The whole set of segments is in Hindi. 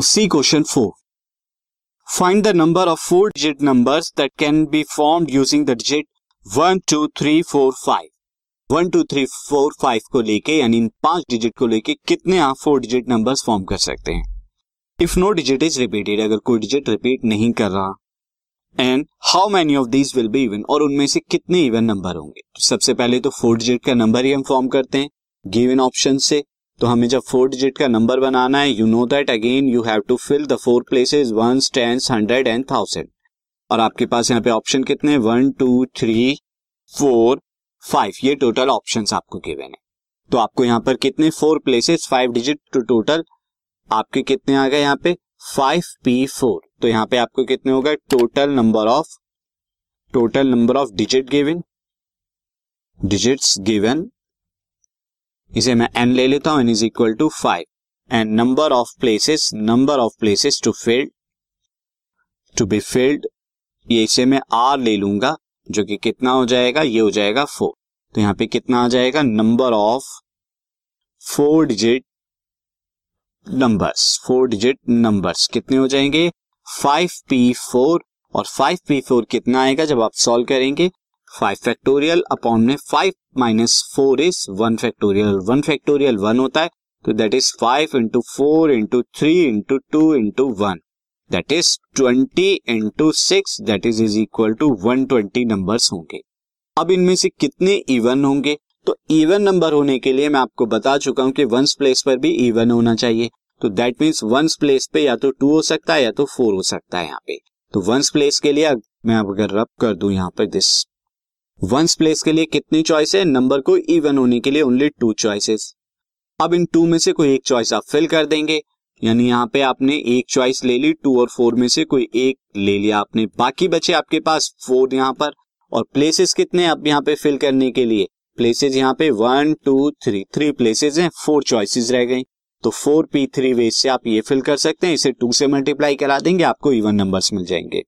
See question 4. Find the number of four digit numbers that can be formed using the digit 1, 2, 3, 4, 5. 1, 2, 3, 4, 5 को लेके यानी इन पाँच डिजिट को लेके कितने आप फोर डिजिट नंबर्स फॉर्म कर सकते हैं if no digit is repeated अगर कोई डिजिट रिपीट नहीं कर रहा and how many of these will be even और उनमें से कितने इवन नंबर होंगे तो सबसे पहले तो फोर डिजिट का नंबर ही हम फॉर्म करते हैं गिवन ऑप्शन से तो हमें जब फोर डिजिट का नंबर बनाना है you know that again you have to fill the four places one tens hundred and thousand और आपके पास यहाँ पे ऑप्शन कितने one two three four five ये टोटल ऑप्शन आपको गिवन है। तो आपको यहाँ पर कितने four places five digit to total आपके कितने आ गए यहाँ पे? फाइव पी फोर तो यहाँ पे आपको कितने होगा total number of total number of digit given digits given इसे मैं एन ले लेता हूँ N is equal to five and number of places number of places to filled to be filled ये इसे मैं आर ले लूँगा, जो कि कितना हो जाएगा, ये हो जाएगा फोर तो यहाँ पे कितना आ जाएगा? Number of four digit numbers four digit numbers कितने हो जाएँगे? फाइव पी फोर और फाइव पी फोर कितना आएगा जब आप सॉल्व करेंगे? फाइव फैक्टोरियल अपॉन में five minus four is one factorial one factorial one होता है तो that is five into four into three into two into one that is twenty into six that is is equal to one twenty number होंगे। अब इनमें से कितने इवन होंगे? तो इवन नंबर होने के लिए मैं आपको बता चुका हूँ कि वंस प्लेस पर भी इवन होना चाहिए। तो दैट मीन्स वंस प्लेस पे या तो टू हो सकता है या तो फोर हो सकता है यहाँ पे। तो वंस प्लेस के लिए मैं अगर रब कर दू यहाँ पर दिस वंस प्लेस के लिए कितनी चॉइस है? नंबर को इवन होने के लिए ओनली टू चॉइसेस अब इन टू में से कोई एक चॉइस आप फिल कर देंगे। यानी यहाँ पे आपने एक चॉइस ले ली टू और फोर में से कोई एक ले लिया आपने। बाकी बचे आपके पास फोर यहाँ पर। और प्लेसेस कितने अब यहाँ पे फिल करने के लिए? प्लेसेस यहाँ पे one two three three places हैं फोर चॉइसेस रह गई। तो फोर पी थ्री वेज से आप ये फिल कर सकते हैं। इसे टू से मल्टीप्लाई करा देंगे, आपको इवन नंबर्स मिल जाएँगे।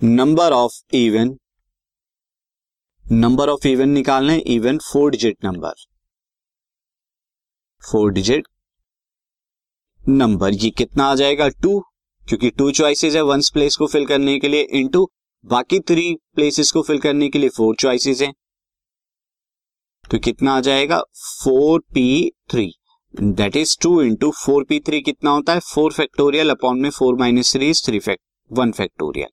Number of even number of even निकालना even four digit number. Four digit number, ये कितना आ जाएगा? टू, क्योंकि टू चॉइसेस है वंस प्लेस को फिल करने के लिए इनटू बाकी थ्री प्लेसेस को फिल करने के लिए फोर चॉइसेस हैं। तो कितना आ जाएगा? Four P three that is two into four P three कितना होता है? फोर फैक्टोरियल अपॉन में four minus three is three one factorial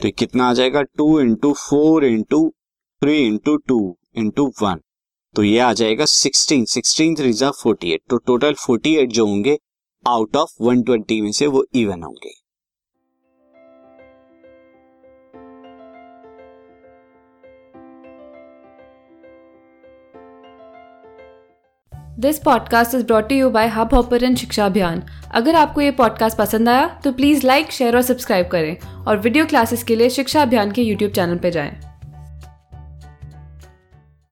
तो कितना आ जाएगा? Two into four into three into two into one तो ये आ जाएगा सिक्सटीन सिक्सटीन थ्री जा फोर्टी एट तो टोटल फोर्टी एट जो होंगे आउट ऑफ़ वन ट्वेंटी में से वो इवन होंगे. This podcast is brought you by hub Shiksha Abhiyan अगर आपको ये पॉडकास्ट पसंद आया तो प्लीज़ लाइक शेयर और सब्सक्राइब करें और वीडियो क्लासेस के लिए शिक्षा अभियान के यूट्यूब चैनल पर जाएँ।